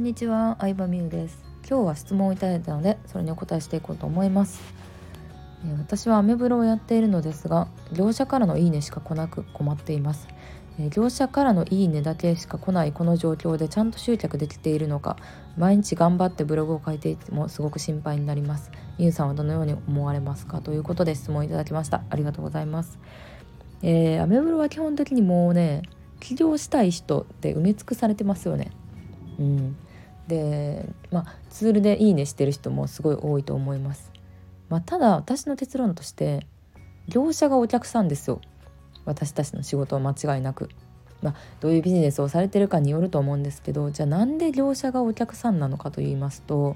んにちは、相葉美優です。今日は質問をいただいたのでそれにお答えしていこうと思います。え私はアメブロをやっているのですが業者からのいいねしか来なく困っています。え業者からのいいねだけしか来ないこの状況でちゃんと集客できているのか毎日頑張ってブログを書いていてもすごく心配になります。みゆさんはどのように思われますか？ということで質問いただきました。ありがとうございます。えー、アメブロは基本的にもうね起業したい人って埋め尽くされてますよね。うん、でまあツールで「いいね」してる人もすごい多いと思います。まあ、ただ私の結論として業者がお客さんですよ私たちの仕事は間違いなく。まあ、どういうビジネスをされてるかによると思うんですけどじゃあなんで業者がお客さんなのかと言いますと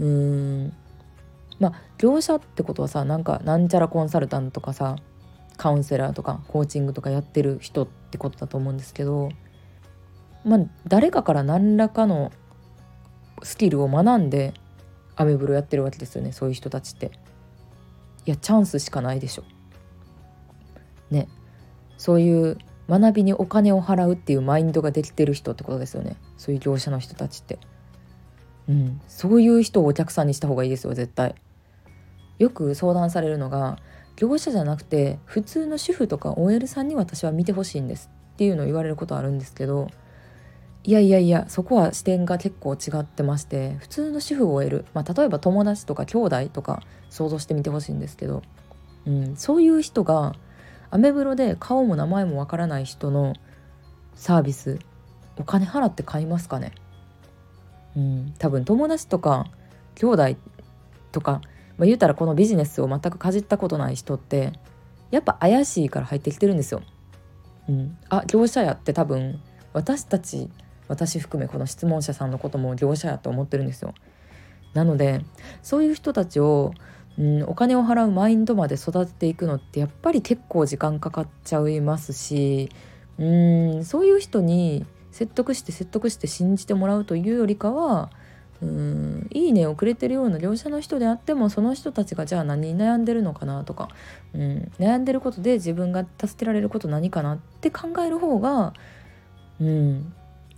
うーんまあ業者ってことはさなんかなんちゃらコンサルタントとかさカウンセラーとかコーチングとかやってる人ってことだと思うんですけどまあ、誰かから何らかのスキルを学んでアメブロやってるわけですよねそういう人たちって。いやチャンスしかないでしょ。ねそういう学びにお金を払うっていうマインドができてる人ってことですよねそういう業者の人たちって。うん、そういう人をお客さんにした方がいいですよ絶対。よく相談されるのが業者じゃなくて普通の主婦とか OL さんに私は見てほしいんですっていうのを言われることあるんですけどいやいやいやそこは視点が結構違ってまして普通の主婦を終える、まあ、例えば友達とか兄弟とか想像してみてほしいんですけど、うん、そういう人がアメブロで顔も名前もわからない人のサービスお金払って買いますかね、うん、多分友達とか兄弟とか、まあ、言うたらこのビジネスを全くかじったことない人ってやっぱ怪しいから入ってきてるんですよ。うん、あ業者やって多分私たち私含めこの質問者さんのことも業者やと思ってるんですよ。なのでそういう人たちを、うん、お金を払うマインドまで育てていくのってやっぱり結構時間かかっちゃいますしうんそういう人に説得して説得して信じてもらうというよりかはうんいいねをくれてるような業者の人であってもその人たちがじゃあ何に悩んでるのかなとか、うん、悩んでることで自分が助けられること何かなって考える方が、うん、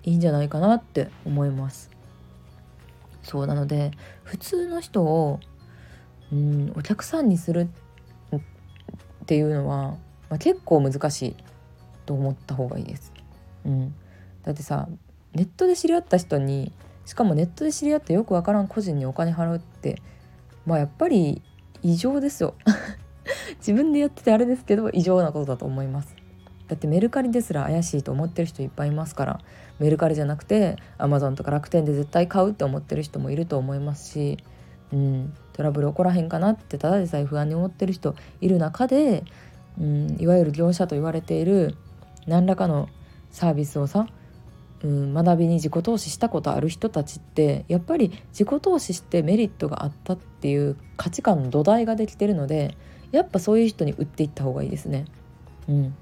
いいんじゃないかなって思います。そうなので普通の人をうんお客さんにするっていうのは、まあ、結構難しいと思った方がいいです、うん、だってさネットで知り合った人にしかもネットで知り合ってよくわからん個人にお金払うってまあやっぱり異常ですよ。自分でやっててあれですけど異常なことだと思います。だってメルカリですら怪しいと思ってる人いっぱいいますからメルカリじゃなくてアマゾンとか楽天で絶対買うって思ってる人もいると思いますし、うん、トラブル起こらへんかなってただでさえ不安に思ってる人いる中で、うん、いわゆる業者と言われている何らかのサービスをさ、うん、学びに自己投資したことある人たちってやっぱり自己投資してメリットがあったっていう価値観の土台ができてるのでやっぱそういう人に売っていった方がいいですね。うん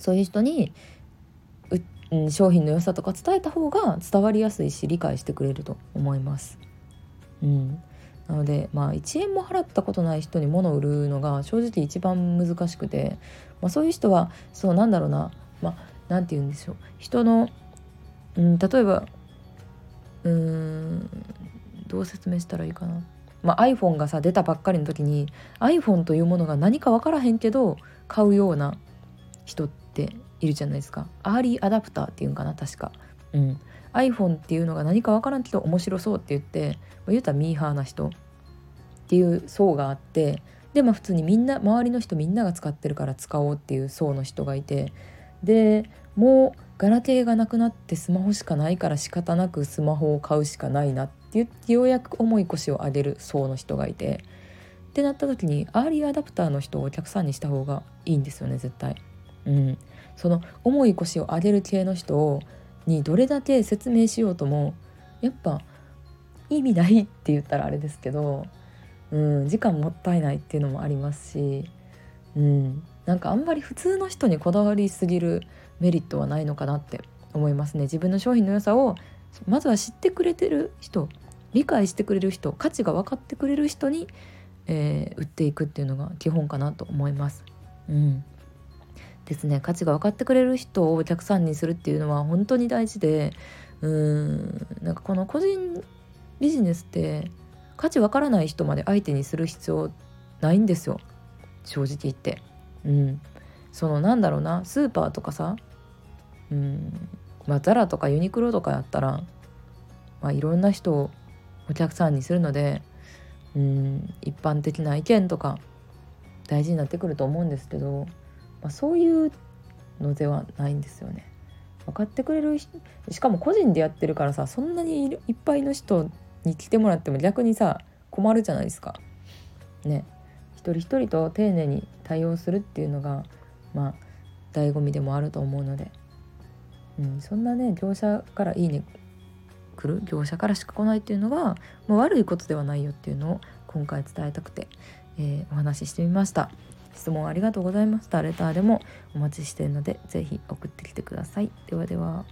そういう人にう商品の良さとか伝えた方が伝わりやすいし理解してくれると思います。うん、なのでまあ1円も払ったことない人に物を売るのが正直一番難しくて、まあ、そういう人はそうなんだろうなまあて言うんでしょう人の、うん、例えばうんどう説明したらいいかな。まあ、iPhone がさ出たばっかりの時に iPhone というものが何か分からへんけど買うような人っているじゃないですか。アーリーアダプターっていうんかな確か、うん、iPhone っていうのが何か分からんけど面白そうって言って言うたらミーハーな人っていう層があってでまあ普通にみんな周りの人みんなが使ってるから使おうっていう層の人がいてでもうガラケーがなくなってスマホしかないから仕方なくスマホを買うしかないなって言ってようやく重い腰を上げる層の人がいてってなった時にアーリーアダプターの人をお客さんにした方がいいんですよね絶対。うん、その重い腰を上げる系の人にどれだけ説明しようともやっぱ意味ないって言ったらあれですけど、うん、時間もったいないっていうのもありますし、うん、なんかあんまり普通の人にこだわりすぎるメリットはないのかなって思いますね。自分の商品の良さをまずは知ってくれてる人理解してくれる人価値が分かってくれる人に、えー、売っていくっていうのが基本かなと思います。うん、ですね価値が分かってくれる人をお客さんにするっていうのは本当に大事でうーんなんかこの個人ビジネスって価値わからない人まで相手にする必要ないんですよ正直言って。うん、そのなんだろうなスーパーとかさ、うんまあ、ザラとかユニクロとかやったら、まあ、いろんな人をお客さんにするので、うん、一般的な意見とか大事になってくると思うんですけど、まあ、そういうのではないんですよね。分かってくれるしかも個人でやってるからさそんなにいっぱいの人に来てもらっても逆にさ困るじゃないですか。ね一人一人と丁寧に対応するっていうのがまあ醍醐味でもあると思うので、うん、そんなね業者から「いいね」来る業者からしか来ないっていうのがもう悪いことではないよっていうのを今回伝えたくて、えー、お話ししてみました質問ありがとうございました。レターでもお待ちしているので是非送ってきてください。ではでは。